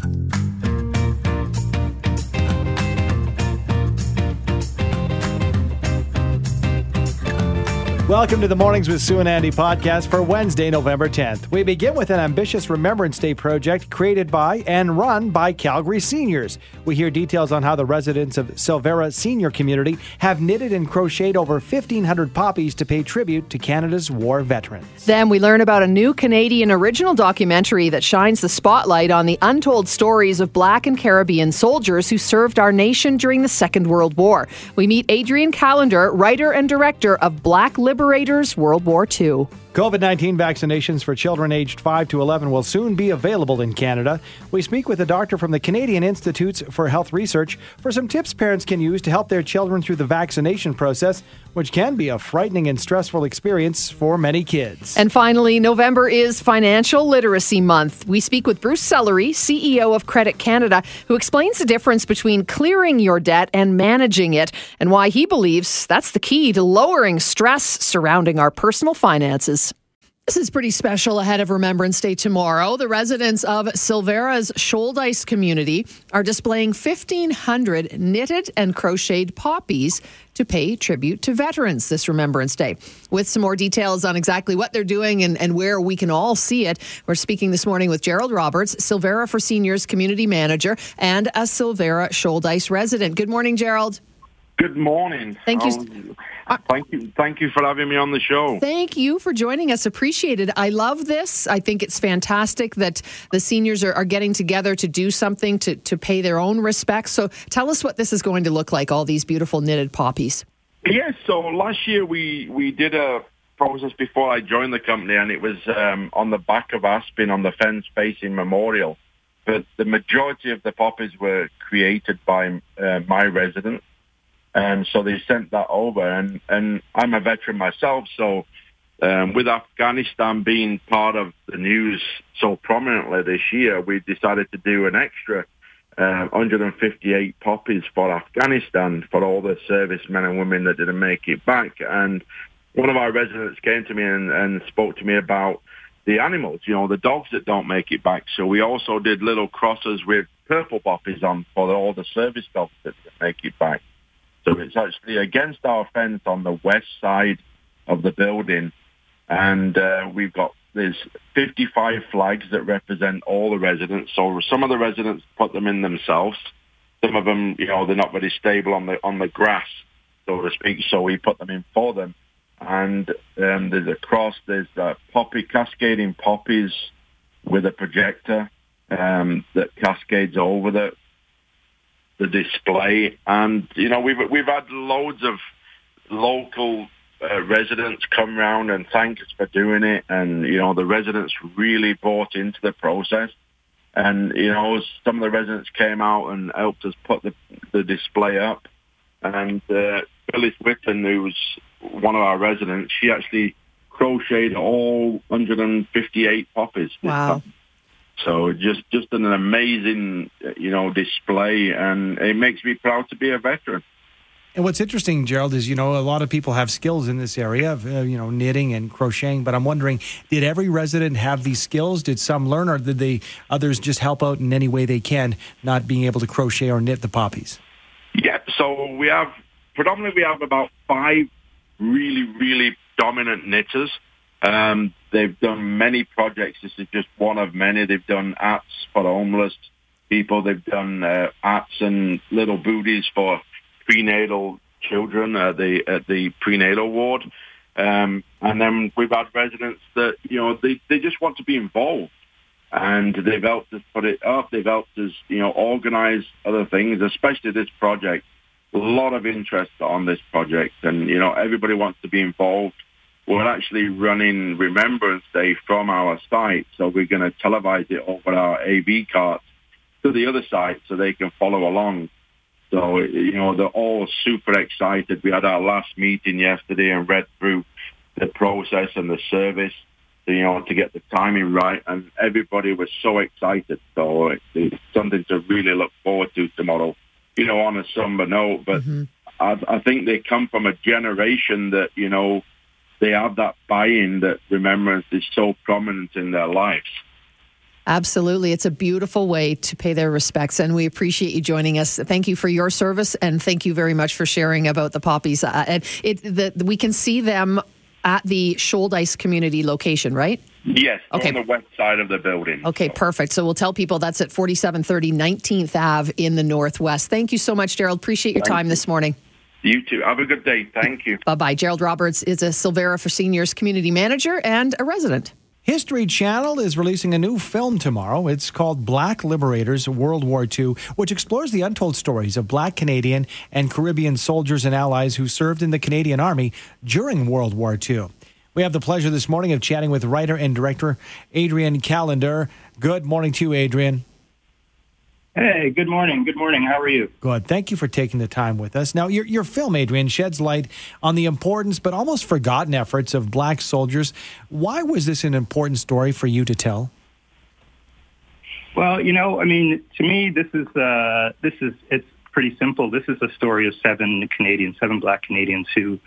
Thank you. Welcome to the Mornings with Sue and Andy podcast for Wednesday, November 10th. We begin with an ambitious Remembrance Day project created by and run by Calgary seniors. We hear details on how the residents of Silvera Senior Community have knitted and crocheted over 1,500 poppies to pay tribute to Canada's war veterans. Then we learn about a new Canadian original documentary that shines the spotlight on the untold stories of Black and Caribbean soldiers who served our nation during the Second World War. We meet Adrian Callender, writer and director of Black Liberators World War II. COVID 19 vaccinations for children aged 5 to 11 will soon be available in Canada. We speak with a doctor from the Canadian Institutes for Health Research for some tips parents can use to help their children through the vaccination process, which can be a frightening and stressful experience for many kids. And finally, November is Financial Literacy Month. We speak with Bruce Sellery, CEO of Credit Canada, who explains the difference between clearing your debt and managing it, and why he believes that's the key to lowering stress surrounding our personal finances. This is pretty special ahead of Remembrance Day tomorrow. The residents of Silvera's Shouldice community are displaying 1,500 knitted and crocheted poppies to pay tribute to veterans this Remembrance Day. With some more details on exactly what they're doing and, and where we can all see it, we're speaking this morning with Gerald Roberts, Silvera for Seniors Community Manager and a Silvera Shouldice resident. Good morning, Gerald. Good morning. Thank you. Um, thank you. Thank you for having me on the show. Thank you for joining us. Appreciate it. I love this. I think it's fantastic that the seniors are, are getting together to do something to, to pay their own respects. So tell us what this is going to look like, all these beautiful knitted poppies. Yes. So last year we, we did a process before I joined the company and it was um, on the back of Aspen on the fence facing Memorial. But the majority of the poppies were created by uh, my residents and so they sent that over. And, and I'm a veteran myself, so um, with Afghanistan being part of the news so prominently this year, we decided to do an extra uh, 158 poppies for Afghanistan for all the servicemen and women that didn't make it back. And one of our residents came to me and, and spoke to me about the animals, you know, the dogs that don't make it back. So we also did little crosses with purple poppies on for all the service dogs that didn't make it back. So it's actually against our fence on the west side of the building. And uh, we've got there's 55 flags that represent all the residents. So some of the residents put them in themselves. Some of them, you know, they're not very stable on the on the grass, so to speak. So we put them in for them. And um, there's a cross. There's a poppy cascading poppies with a projector um, that cascades over the the display. And you know, we've we've had loads of local uh, residents come round and thank us for doing it. And you know, the residents really bought into the process. And you know, some of the residents came out and helped us put the the display up. And uh, Phyllis Whitten, who was one of our residents, she actually crocheted all 158 poppies. Wow. So just just an amazing, you know, display, and it makes me proud to be a veteran. And what's interesting, Gerald, is you know a lot of people have skills in this area of uh, you know knitting and crocheting. But I'm wondering, did every resident have these skills? Did some learn, or did they others just help out in any way they can, not being able to crochet or knit the poppies? Yeah. So we have predominantly we have about five really really dominant knitters um, they've done many projects. This is just one of many. They've done apps for homeless people. They've done uh, apps and little booties for prenatal children at the at the prenatal ward. Um, and then we've had residents that you know they they just want to be involved, and they've helped us put it up. They've helped us you know organize other things, especially this project. A lot of interest on this project, and you know everybody wants to be involved we're actually running Remembrance Day from our site. So we're going to televise it over our AV carts to the other site so they can follow along. So, you know, they're all super excited. We had our last meeting yesterday and read through the process and the service, you know, to get the timing right. And everybody was so excited. So it's something to really look forward to tomorrow, you know, on a somber note. But mm-hmm. I, I think they come from a generation that, you know, they have that buy-in that remembrance is so prominent in their lives. Absolutely. It's a beautiful way to pay their respects, and we appreciate you joining us. Thank you for your service, and thank you very much for sharing about the poppies. Uh, and it, the, we can see them at the Shouldice community location, right? Yes, okay. on the west side of the building. Okay, so. perfect. So we'll tell people that's at 4730 19th Ave in the Northwest. Thank you so much, Gerald. Appreciate your Thank time you. this morning. You too. Have a good day. Thank you. Bye bye. Gerald Roberts is a Silvera for Seniors community manager and a resident. History Channel is releasing a new film tomorrow. It's called Black Liberators World War II, which explores the untold stories of black Canadian and Caribbean soldiers and allies who served in the Canadian Army during World War II. We have the pleasure this morning of chatting with writer and director Adrian Callender. Good morning to you, Adrian. Hey, good morning. Good morning. How are you? Good. Thank you for taking the time with us. Now, your, your film, Adrian, sheds light on the importance but almost forgotten efforts of black soldiers. Why was this an important story for you to tell? Well, you know, I mean, to me, this is uh, this is it's pretty simple. This is a story of seven Canadians, seven black Canadians who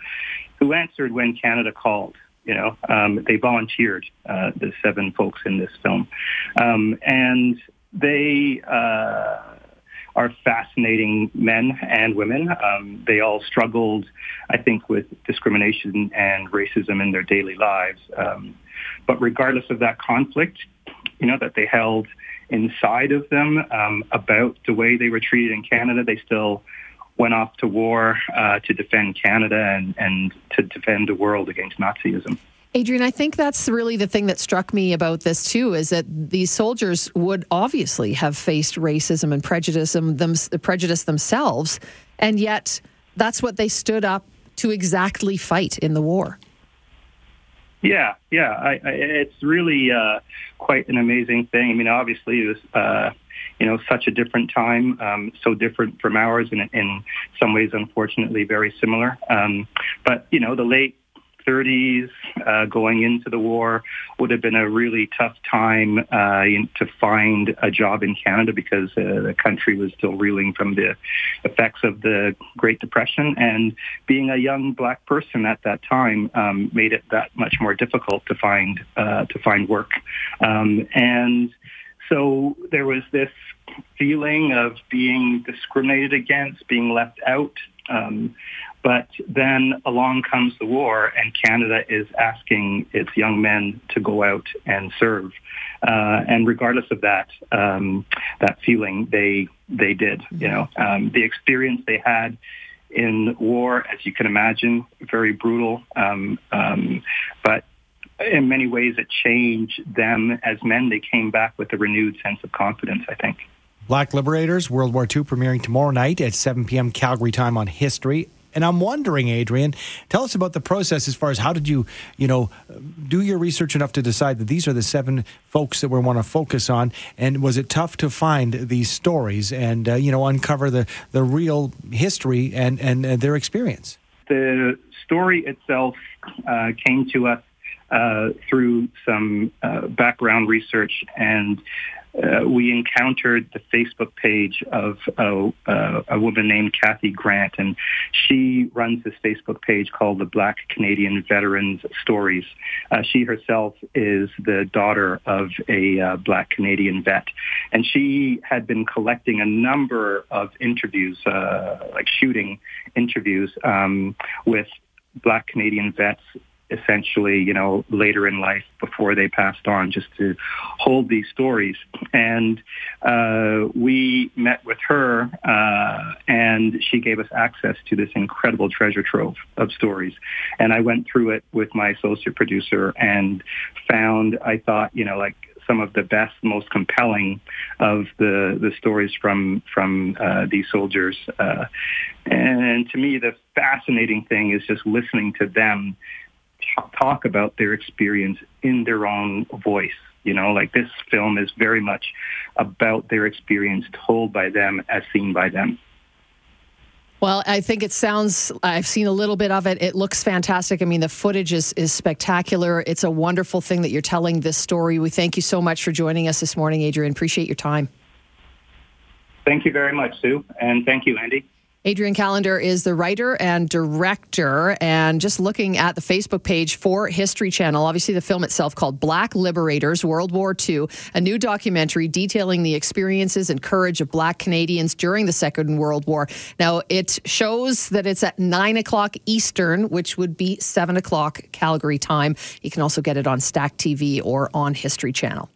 who answered when Canada called. You know, um, they volunteered, uh, the seven folks in this film. Um, and they uh, are fascinating men and women. Um, they all struggled, I think, with discrimination and racism in their daily lives. Um, but regardless of that conflict, you know, that they held inside of them um, about the way they were treated in Canada, they still went off to war uh, to defend Canada and, and to defend the world against Nazism. Adrian, I think that's really the thing that struck me about this too is that these soldiers would obviously have faced racism and prejudice, them, prejudice themselves, and yet that's what they stood up to exactly fight in the war. Yeah, yeah, I, I, it's really uh, quite an amazing thing. I mean, obviously, it was uh, you know such a different time, um, so different from ours, and in some ways, unfortunately, very similar. Um, but you know, the late 30s uh, going into the war would have been a really tough time uh, in, to find a job in Canada because uh, the country was still reeling from the effects of the Great Depression. And being a young black person at that time um, made it that much more difficult to find uh, to find work. Um, and so there was this feeling of being discriminated against, being left out. Um, but then along comes the war, and Canada is asking its young men to go out and serve. Uh, and regardless of that, um, that feeling, they they did. You know, um, the experience they had in war, as you can imagine, very brutal. Um, um but in many ways, it changed them as men. They came back with a renewed sense of confidence. I think. Black Liberators, World War II, premiering tomorrow night at 7 p.m. Calgary time on History. And I'm wondering, Adrian, tell us about the process as far as how did you, you know, do your research enough to decide that these are the seven folks that we want to focus on? And was it tough to find these stories and, uh, you know, uncover the, the real history and, and uh, their experience? The story itself uh, came to us uh, through some uh, background research and uh, we encountered the Facebook page of a, uh, a, woman named Kathy Grant, and she runs this Facebook page called the Black Canadian Veterans Stories. Uh, she herself is the daughter of a Black Canadian vet, and she had been collecting a number of interviews, like shooting interviews, um, with Black Canadian vets essentially, you know, later in life before they passed on, just to hold these stories. And uh, we met with her, uh, and she gave us access to this incredible treasure trove of stories. And I went through it with my associate producer and found, I thought, you know, like some of the best, most compelling of the the stories from from uh, these soldiers. Uh, and to me, the fascinating thing is just listening to them talk about their experience in their own voice. You know, like this film is very much about their experience told by them as seen by them. Well, I think it sounds, I've seen a little bit of it. It looks fantastic. I mean, the footage is, is spectacular. It's a wonderful thing that you're telling this story. We thank you so much for joining us this morning, Adrian. Appreciate your time. Thank you very much, Sue. And thank you, Andy. Adrian Callender is the writer and director. And just looking at the Facebook page for History Channel, obviously the film itself called Black Liberators World War II, a new documentary detailing the experiences and courage of Black Canadians during the Second World War. Now, it shows that it's at 9 o'clock Eastern, which would be 7 o'clock Calgary time. You can also get it on Stack TV or on History Channel.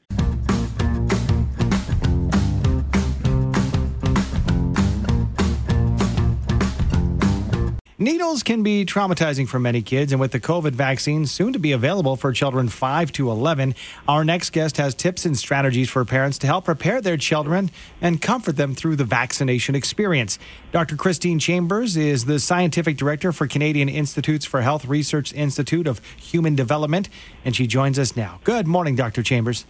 Needles can be traumatizing for many kids, and with the COVID vaccine soon to be available for children 5 to 11, our next guest has tips and strategies for parents to help prepare their children and comfort them through the vaccination experience. Dr. Christine Chambers is the scientific director for Canadian Institutes for Health Research Institute of Human Development, and she joins us now. Good morning, Dr. Chambers.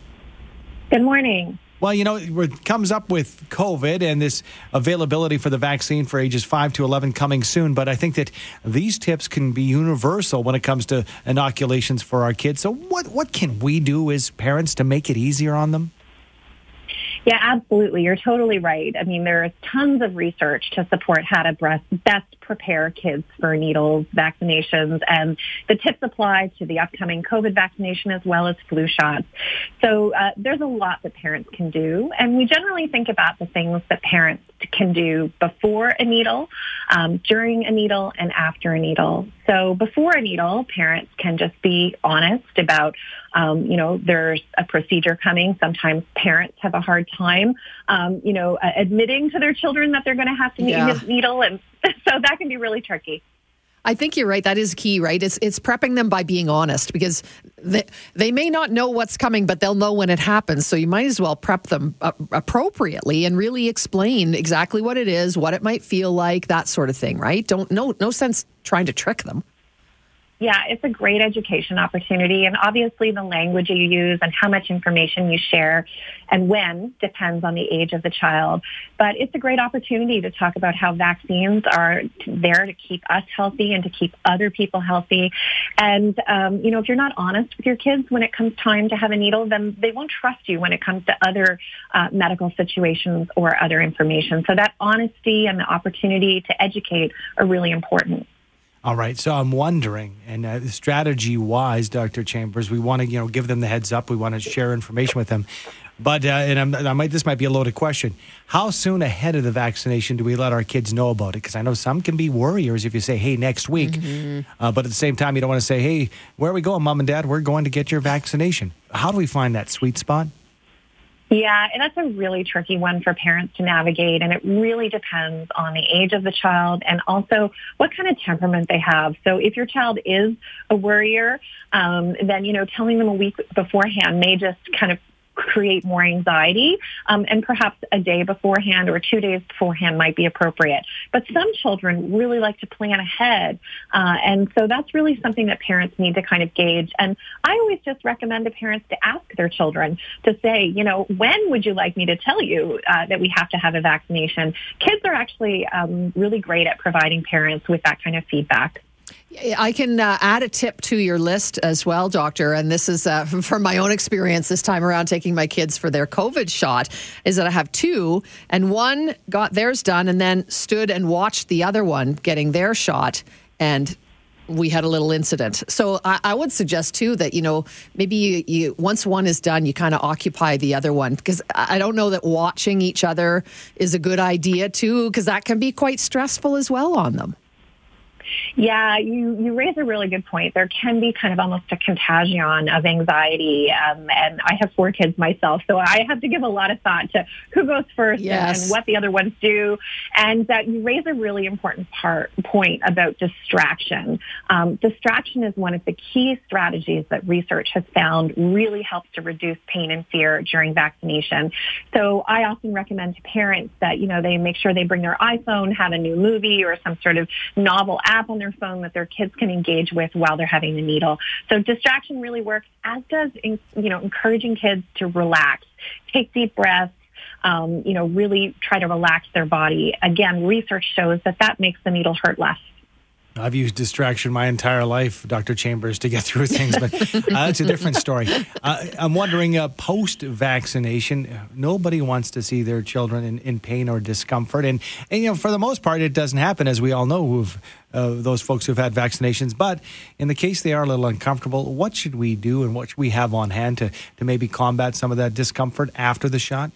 Good morning. Well, you know, it comes up with COVID and this availability for the vaccine for ages 5 to 11 coming soon. But I think that these tips can be universal when it comes to inoculations for our kids. So, what, what can we do as parents to make it easier on them? Yeah, absolutely. You're totally right. I mean, there is tons of research to support how to breast best prepare kids for needles, vaccinations, and the tips apply to the upcoming COVID vaccination as well as flu shots. So uh, there's a lot that parents can do, and we generally think about the things that parents can do before a needle, um, during a needle, and after a needle. So before a needle, parents can just be honest about, um, you know, there's a procedure coming. Sometimes parents have a hard time, um, you know, admitting to their children that they're going to have to yeah. a needle, and so that can be really tricky. I think you're right. That is key, right? It's it's prepping them by being honest because they, they may not know what's coming, but they'll know when it happens. So you might as well prep them uh, appropriately and really explain exactly what it is, what it might feel like, that sort of thing, right? Don't no no sense trying to trick them. Yeah, it's a great education opportunity. And obviously the language you use and how much information you share and when depends on the age of the child. But it's a great opportunity to talk about how vaccines are there to keep us healthy and to keep other people healthy. And, um, you know, if you're not honest with your kids when it comes time to have a needle, then they won't trust you when it comes to other uh, medical situations or other information. So that honesty and the opportunity to educate are really important. All right. So I'm wondering, and uh, strategy wise, Dr. Chambers, we want to, you know, give them the heads up. We want to share information with them. But, uh, and I'm, i might, this might be a loaded question. How soon ahead of the vaccination do we let our kids know about it? Because I know some can be worriers if you say, hey, next week. Mm-hmm. Uh, but at the same time, you don't want to say, hey, where are we going, mom and dad? We're going to get your vaccination. How do we find that sweet spot? Yeah, and that's a really tricky one for parents to navigate. And it really depends on the age of the child and also what kind of temperament they have. So if your child is a worrier, um, then, you know, telling them a week beforehand may just kind of create more anxiety. Um, and perhaps a day beforehand or two days beforehand might be appropriate. But some children really like to plan ahead. Uh, and so that's really something that parents need to kind of gauge. And I always just recommend to parents to ask their children to say, you know, when would you like me to tell you uh, that we have to have a vaccination? Kids are actually um, really great at providing parents with that kind of feedback. I can uh, add a tip to your list as well, doctor. And this is uh, from my own experience this time around taking my kids for their COVID shot. Is that I have two, and one got theirs done and then stood and watched the other one getting their shot. And we had a little incident. So I, I, would suggest too that you know maybe you, you once one is done, you kind of occupy the other one because I don't know that watching each other is a good idea too because that can be quite stressful as well on them. Yeah, you, you raise a really good point. There can be kind of almost a contagion of anxiety. Um, and I have four kids myself, so I have to give a lot of thought to who goes first yes. and, what the other ones do. And that you raise a really important part, point about distraction. Um, distraction is one of the key strategies that research has found really helps to reduce pain and fear during vaccination. So I often recommend to parents that, you know, they make sure they bring their iPhone, have a new movie or some sort of novel app app on their phone that their kids can engage with while they're having the needle. So distraction really works, as does you know encouraging kids to relax, take deep breaths. Um, you know, really try to relax their body. Again, research shows that that makes the needle hurt less. I've used distraction my entire life, Dr. Chambers, to get through things, but uh, that's a different story. Uh, I'm wondering, uh, post vaccination, nobody wants to see their children in, in pain or discomfort. And, and, you know, for the most part, it doesn't happen, as we all know, who've, uh, those folks who've had vaccinations. But in the case they are a little uncomfortable, what should we do and what should we have on hand to, to maybe combat some of that discomfort after the shot?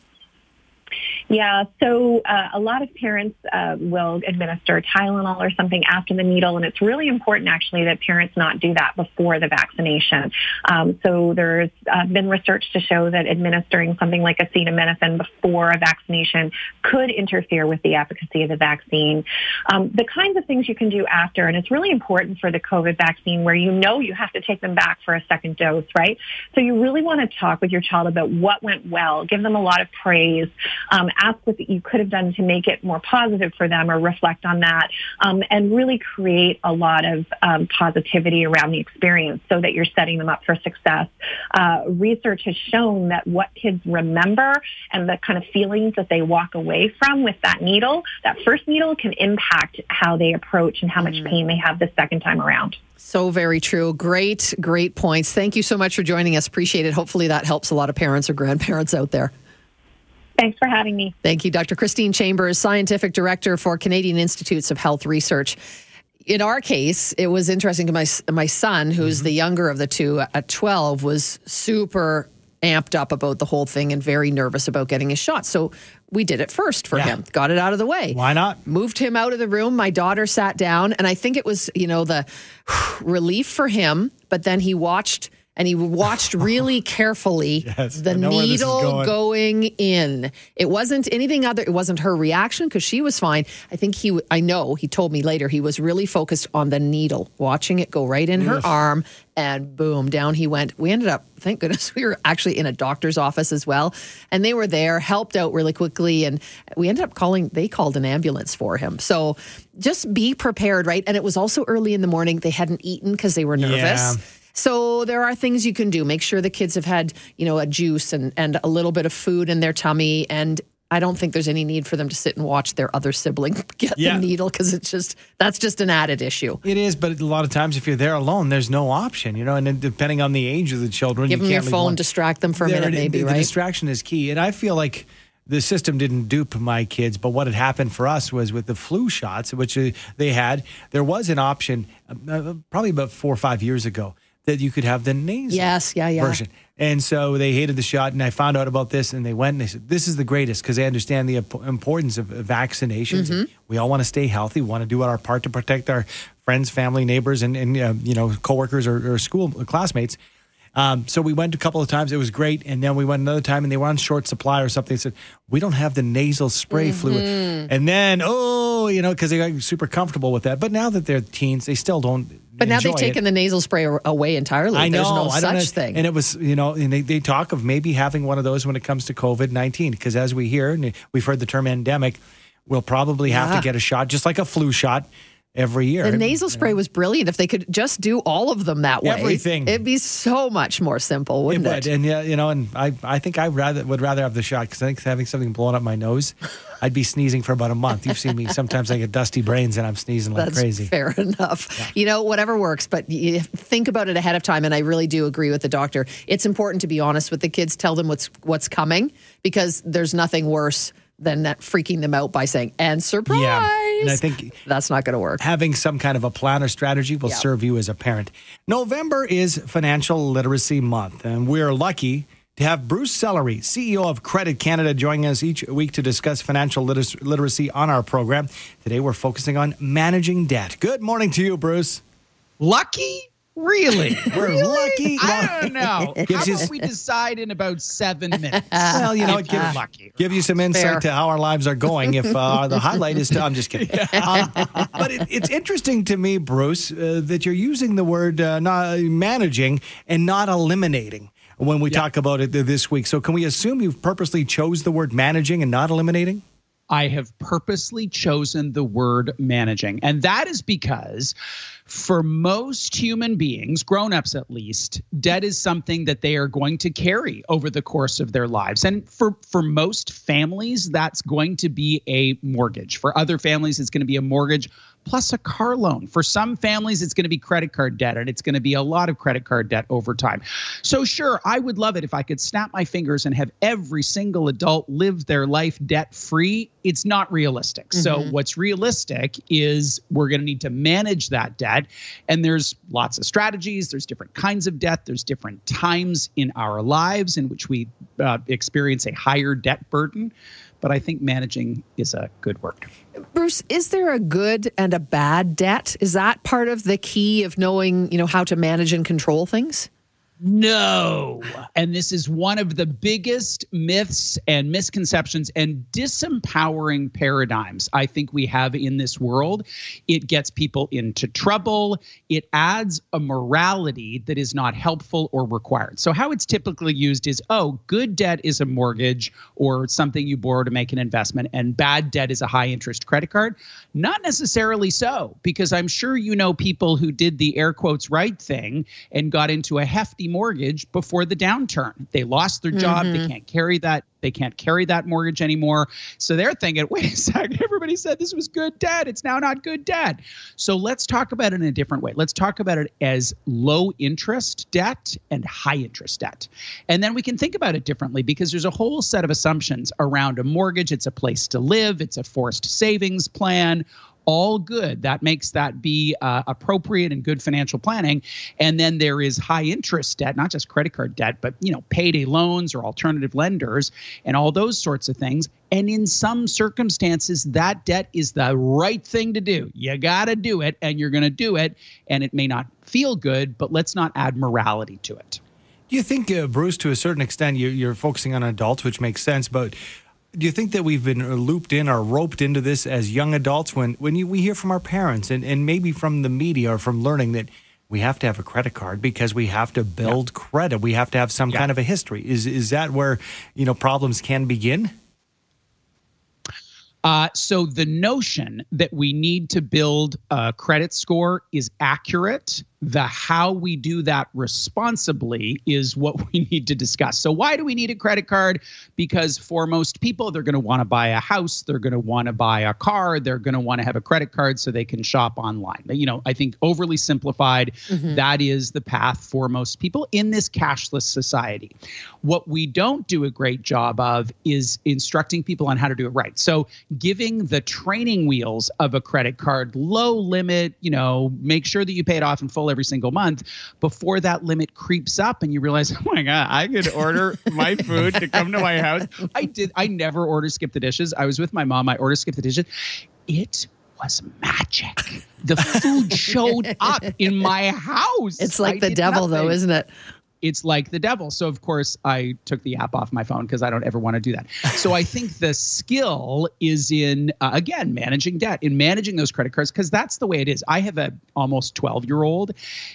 Yeah, so uh, a lot of parents uh, will administer Tylenol or something after the needle, and it's really important actually that parents not do that before the vaccination. Um, so there's uh, been research to show that administering something like acetaminophen before a vaccination could interfere with the efficacy of the vaccine. Um, the kinds of things you can do after, and it's really important for the COVID vaccine where you know you have to take them back for a second dose, right? So you really want to talk with your child about what went well, give them a lot of praise. Um, ask what you could have done to make it more positive for them or reflect on that um, and really create a lot of um, positivity around the experience so that you're setting them up for success. Uh, research has shown that what kids remember and the kind of feelings that they walk away from with that needle, that first needle can impact how they approach and how much mm. pain they have the second time around. So very true. Great, great points. Thank you so much for joining us. Appreciate it. Hopefully that helps a lot of parents or grandparents out there. Thanks for having me. Thank you, Dr. Christine Chambers, Scientific Director for Canadian Institutes of Health Research. In our case, it was interesting. My my son, who's mm-hmm. the younger of the two, at twelve, was super amped up about the whole thing and very nervous about getting his shot. So we did it first for yeah. him, got it out of the way. Why not? Moved him out of the room. My daughter sat down, and I think it was, you know, the relief for him. But then he watched and he watched really carefully yes, the needle going. going. in. It wasn't anything other. It wasn't her reaction because she was fine. I think he. I know he told me later he was really focused on the needle, watching it go right in her arm, and boom, down he went. We ended up, thank goodness, we were actually in a doctor's office as well, and they were there, helped out really quickly, and we ended up calling. They called an ambulance for him. So just be prepared, right? And it was also early in the morning. They hadn't eaten because they were nervous. Yeah so there are things you can do. Make sure the kids have had, you know, a juice and, and a little bit of food in their tummy. And I don't think there's any need for them to sit and watch their other sibling get yeah. the needle because it's just that's just an added issue. It is, but a lot of times if you're there alone, there's no option, you know. And then depending on the age of the children, give you them your phone, one. distract them for a there, minute, maybe. The, right? The distraction is key, and I feel like the system didn't dupe my kids, but what had happened for us was with the flu shots, which uh, they had, there was an option uh, probably about four or five years ago that you could have the nasal yes, yeah, yeah. version. And so they hated the shot, and I found out about this, and they went and they said, "This is the greatest," because they understand the importance of vaccinations. Mm-hmm. We all want to stay healthy, we want to do our part to protect our friends, family, neighbors, and, and uh, you know coworkers or, or school classmates. Um, so we went a couple of times. It was great. And then we went another time and they were on short supply or something. They said, we don't have the nasal spray mm-hmm. fluid. And then, oh, you know, because they got super comfortable with that. But now that they're teens, they still don't. But now they've taken it. the nasal spray away entirely. I know. There's no I such know. thing. And it was, you know, and they, they talk of maybe having one of those when it comes to COVID 19. Because as we hear, and we've heard the term endemic, we'll probably have yeah. to get a shot, just like a flu shot every year. The nasal spray you know. was brilliant. If they could just do all of them that way, everything, it'd be so much more simple, wouldn't it? Would. it? And yeah, you know, and I, I think I rather would rather have the shot because I think having something blown up my nose, I'd be sneezing for about a month. You've seen me sometimes I get dusty brains and I'm sneezing like That's crazy. Fair enough. Yeah. You know, whatever works, but you think about it ahead of time. And I really do agree with the doctor. It's important to be honest with the kids. Tell them what's what's coming because there's nothing worse than that freaking them out by saying and surprise. Yeah. And I think that's not going to work. Having some kind of a plan or strategy will serve you as a parent. November is Financial Literacy Month, and we're lucky to have Bruce Sellery, CEO of Credit Canada, joining us each week to discuss financial literacy on our program. Today, we're focusing on managing debt. Good morning to you, Bruce. Lucky Really? We're really? lucky. I don't know. How about we decide in about seven minutes? Well, you know, it gives, lucky. give you some insight Fair. to how our lives are going. If uh, the highlight is to, I'm just kidding. Yeah. Um, but it, it's interesting to me, Bruce, uh, that you're using the word uh, not managing and not eliminating when we talk about it this week. So can we assume you've purposely chose the word managing and not eliminating? I have purposely chosen the word managing. And that is because for most human beings, grown-ups at least, debt is something that they are going to carry over the course of their lives. And for for most families, that's going to be a mortgage. For other families, it's going to be a mortgage plus a car loan. For some families, it's going to be credit card debt, and it's going to be a lot of credit card debt over time. So, sure, I would love it if I could snap my fingers and have every single adult live their life debt free. It's not realistic. Mm-hmm. So, what's realistic is we're going to need to manage that debt. And there's lots of strategies, there's different kinds of debt, there's different times in our lives in which we uh, experience a higher debt burden but I think managing is a good word. Bruce, is there a good and a bad debt? Is that part of the key of knowing, you know, how to manage and control things? No. And this is one of the biggest myths and misconceptions and disempowering paradigms I think we have in this world. It gets people into trouble. It adds a morality that is not helpful or required. So, how it's typically used is oh, good debt is a mortgage or something you borrow to make an investment, and bad debt is a high interest credit card. Not necessarily so, because I'm sure you know people who did the air quotes right thing and got into a hefty mortgage before the downturn. They lost their job. Mm-hmm. They can't carry that. They can't carry that mortgage anymore. So they're thinking, wait a second, everybody said this was good debt. It's now not good debt. So let's talk about it in a different way. Let's talk about it as low interest debt and high interest debt. And then we can think about it differently because there's a whole set of assumptions around a mortgage. It's a place to live, it's a forced savings plan all good. That makes that be uh, appropriate and good financial planning. And then there is high interest debt, not just credit card debt, but you know payday loans or alternative lenders and all those sorts of things. And in some circumstances, that debt is the right thing to do. You got to do it, and you're going to do it. And it may not feel good, but let's not add morality to it. Do you think, uh, Bruce, to a certain extent, you're, you're focusing on adults, which makes sense, but do you think that we've been looped in or roped into this as young adults when when you, we hear from our parents and, and maybe from the media or from learning that we have to have a credit card because we have to build yeah. credit we have to have some yeah. kind of a history is is that where you know problems can begin uh, so the notion that we need to build a credit score is accurate the how we do that responsibly is what we need to discuss. So, why do we need a credit card? Because for most people, they're going to want to buy a house, they're going to want to buy a car, they're going to want to have a credit card so they can shop online. You know, I think overly simplified, mm-hmm. that is the path for most people in this cashless society. What we don't do a great job of is instructing people on how to do it right. So, giving the training wheels of a credit card, low limit, you know, make sure that you pay it off in full every single month before that limit creeps up and you realize, oh my God, I could order my food to come to my house. I did. I never order skip the dishes. I was with my mom. I ordered skip the dishes. It was magic. The food showed up in my house. It's like I the devil, nothing. though, isn't it? It's like the devil. So of course I took the app off my phone because I don't ever want to do that. So I think the skill is in uh, again managing debt, in managing those credit cards because that's the way it is. I have a almost 12 year old.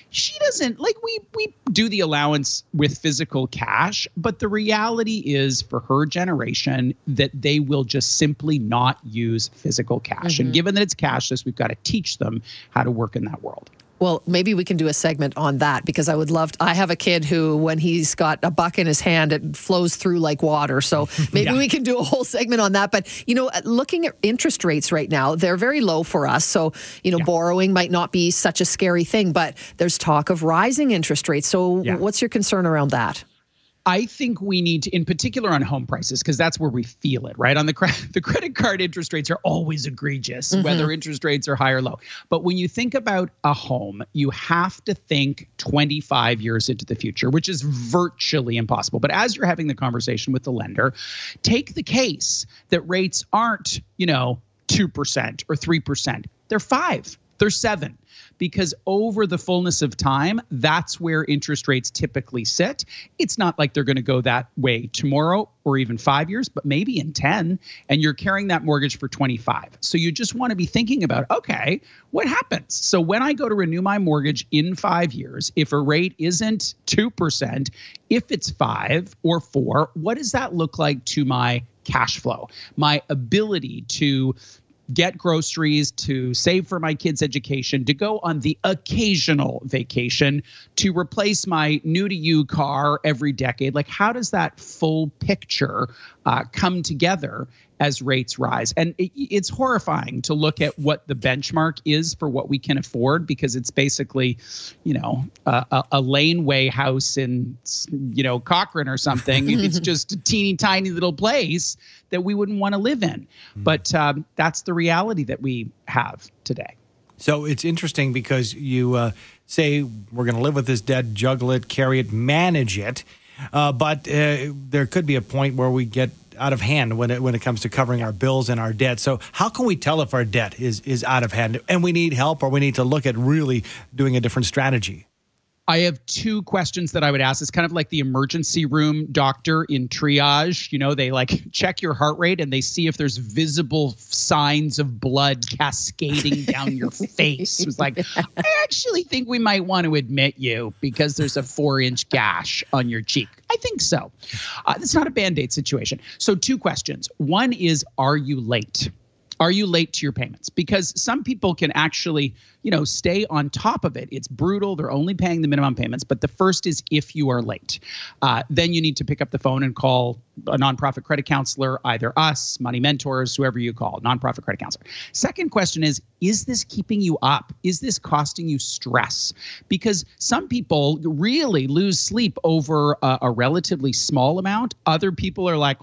She doesn't like we we do the allowance with physical cash, but the reality is for her generation that they will just simply not use physical cash. Mm-hmm. And given that it's cashless, we've got to teach them how to work in that world. Well, maybe we can do a segment on that because I would love to. I have a kid who, when he's got a buck in his hand, it flows through like water. So maybe yeah. we can do a whole segment on that. But, you know, looking at interest rates right now, they're very low for us. So, you know, yeah. borrowing might not be such a scary thing, but there's talk of rising interest rates. So, yeah. what's your concern around that? I think we need to, in particular on home prices, because that's where we feel it, right? On the cre- the credit card interest rates are always egregious, mm-hmm. whether interest rates are high or low. But when you think about a home, you have to think 25 years into the future, which is virtually impossible. But as you're having the conversation with the lender, take the case that rates aren't, you know, 2% or 3%. They're 5, they're 7 because over the fullness of time, that's where interest rates typically sit. It's not like they're going to go that way tomorrow or even five years, but maybe in 10, and you're carrying that mortgage for 25. So you just want to be thinking about, okay, what happens? So when I go to renew my mortgage in five years, if a rate isn't 2%, if it's five or four, what does that look like to my cash flow, my ability to get groceries, to save for my kids' education, to go on the occasional vacation, to replace my new to you car every decade. Like, how does that full picture uh, come together as rates rise. And it, it's horrifying to look at what the benchmark is for what we can afford because it's basically, you know, a, a laneway house in, you know, Cochrane or something. it's just a teeny tiny little place that we wouldn't want to live in. Mm-hmm. But um, that's the reality that we have today. So it's interesting because you uh, say we're going to live with this debt, juggle it, carry it, manage it. Uh, but uh, there could be a point where we get out of hand when it when it comes to covering our bills and our debt. So how can we tell if our debt is is out of hand and we need help or we need to look at really doing a different strategy? I have two questions that I would ask. It's kind of like the emergency room doctor in triage. You know, they like check your heart rate and they see if there's visible signs of blood cascading down your face. It's like, I actually think we might want to admit you because there's a four inch gash on your cheek. I think so. Uh, it's not a band aid situation. So, two questions. One is, are you late? Are you late to your payments? Because some people can actually, you know, stay on top of it. It's brutal. They're only paying the minimum payments. But the first is if you are late. Uh, then you need to pick up the phone and call a nonprofit credit counselor, either us, Money Mentors, whoever you call, nonprofit credit counselor. Second question is Is this keeping you up? Is this costing you stress? Because some people really lose sleep over a, a relatively small amount. Other people are like,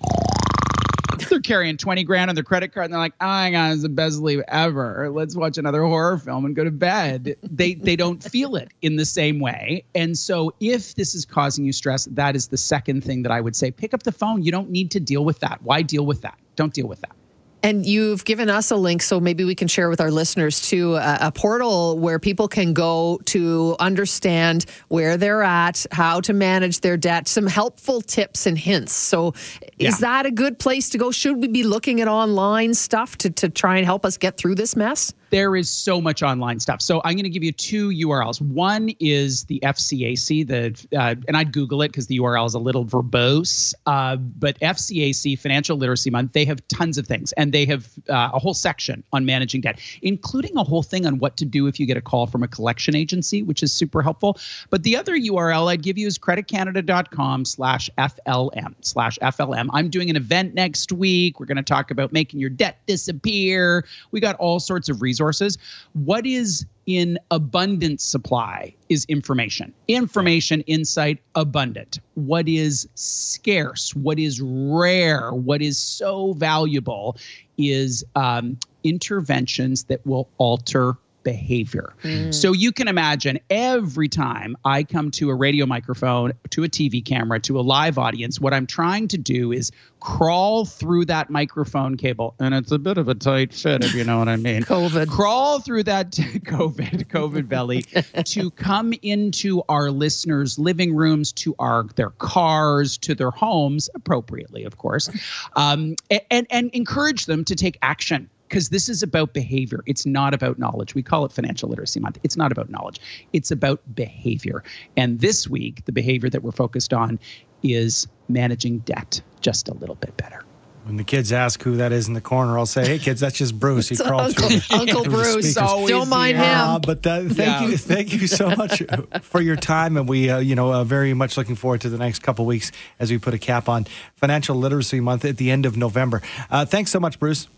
they're carrying 20 grand on their credit card and they're like, oh my God, it's the best leave ever. Let's watch another horror film and go to bed. they they don't feel it in the same way. And so if this is causing you stress, that is the second thing that I would say. Pick up the phone. You don't need to deal with that. Why deal with that? Don't deal with that. And you've given us a link, so maybe we can share with our listeners too a, a, portal where people can go to understand where they're at, how to manage their debt, some helpful tips and hints. So, yeah. is that a good place to go? Should we be looking at online stuff to, to try and help us get through this mess? There is so much online stuff. So I'm going to give you two URLs. One is the FCAC, the uh, and I'd Google it because the URL is a little verbose. Uh, but FCAC Financial Literacy Month, they have tons of things, and they have uh, a whole section on managing debt, including a whole thing on what to do if you get a call from a collection agency, which is super helpful. But the other URL I'd give you is creditcanada.com/flm slash FLM. I'm doing an event next week. We're going to talk about making your debt disappear. We got all sorts of resources resources. What is in abundant supply is information. Information, insight, abundant. What is scarce, what is rare, what is so valuable is um, interventions that will alter behavior. Mm. So you can imagine every time I come to a radio microphone, to a TV camera, to a live audience, what I'm trying to do is crawl through that microphone cable. And it's a bit of a tight fit, if you know what I mean. COVID. Crawl through that COVID, COVID belly to come into our listeners' living rooms, to our their cars, to their homes, appropriately, of course, um, and, and encourage them to take action because this is about behavior. It's not about knowledge. We call it Financial Literacy Month. It's not about knowledge, it's about behavior. And this week, the behavior that we're focused on is managing debt just a little bit better. When the kids ask who that is in the corner, I'll say, "Hey, kids, that's just Bruce. He crawled Uncle, through Uncle through Bruce. Don't mind him." Uh, but that, thank yeah. you, thank you so much for your time, and we, uh, you know, uh, very much looking forward to the next couple weeks as we put a cap on Financial Literacy Month at the end of November. Uh, thanks so much, Bruce.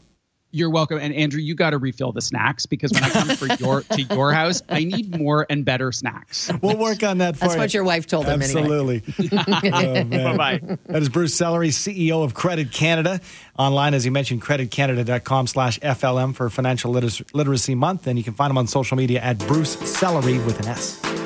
You're welcome. And Andrew, you got to refill the snacks because when I come for your to your house, I need more and better snacks. We'll work on that for That's you. what your wife told him Absolutely. Anyway. oh, Bye-bye. That is Bruce Sellery, CEO of Credit Canada. Online, as you mentioned, creditcanada.com slash FLM for Financial Literacy Month. And you can find him on social media at Bruce Sellery with an S.